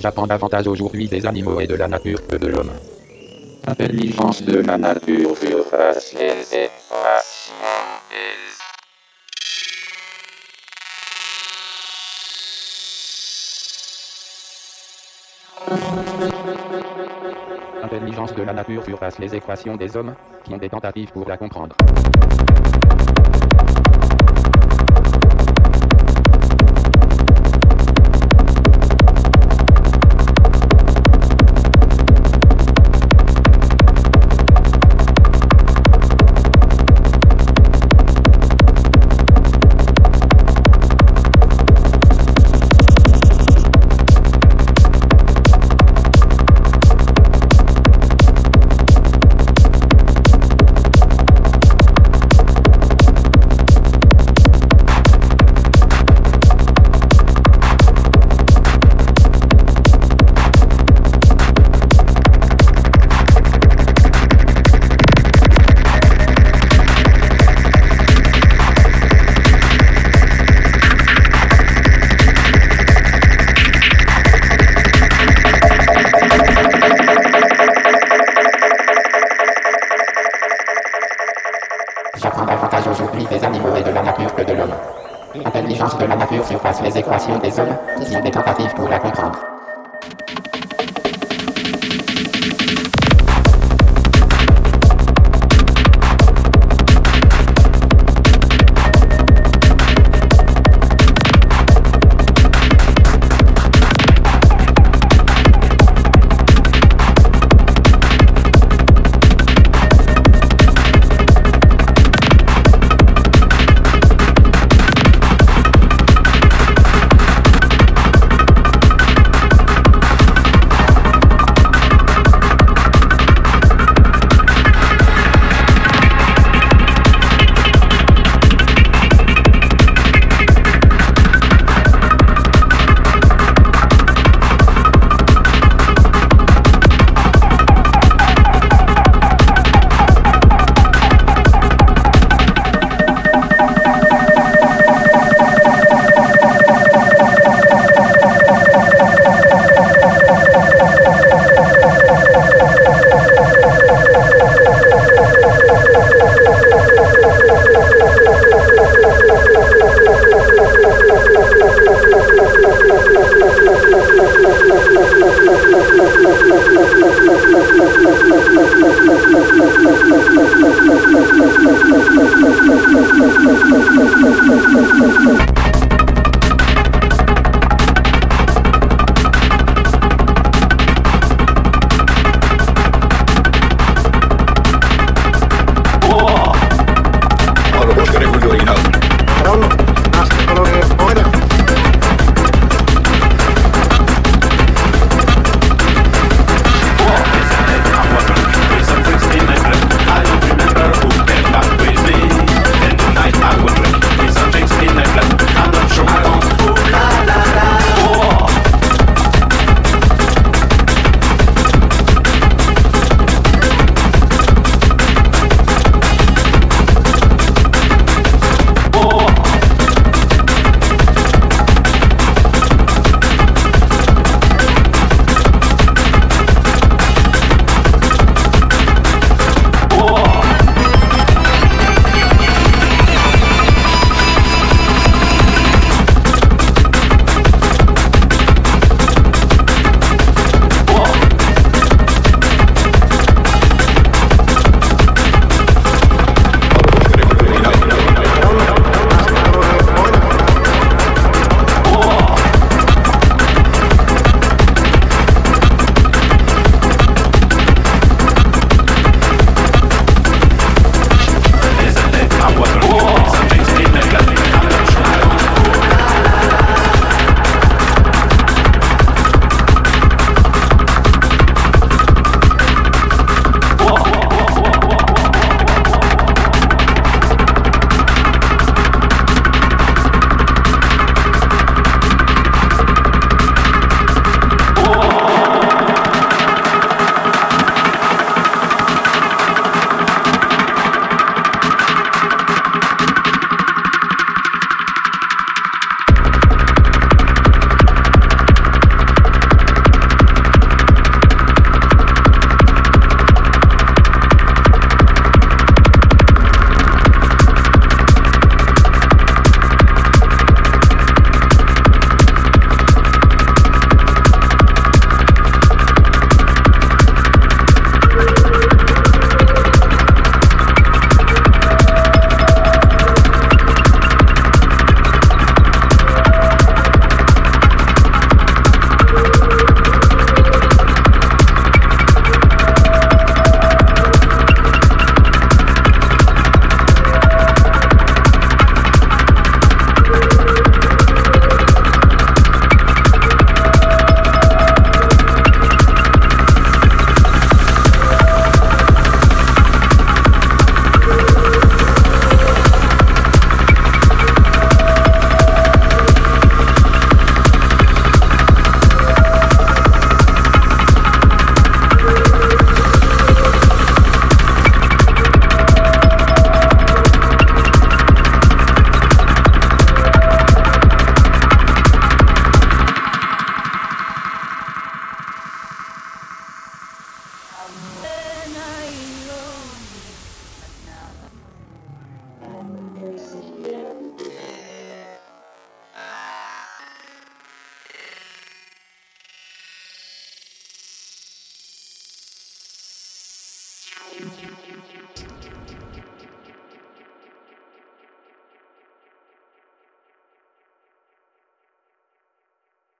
J'apprends davantage aujourd'hui des animaux et de la nature que de l'homme. Intelligence de la nature des Intelligence de la nature surpasse les équations des hommes qui ont des tentatives pour la comprendre. De la nature surpasse les équations des hommes qui ont des tentatives pour la comprendre.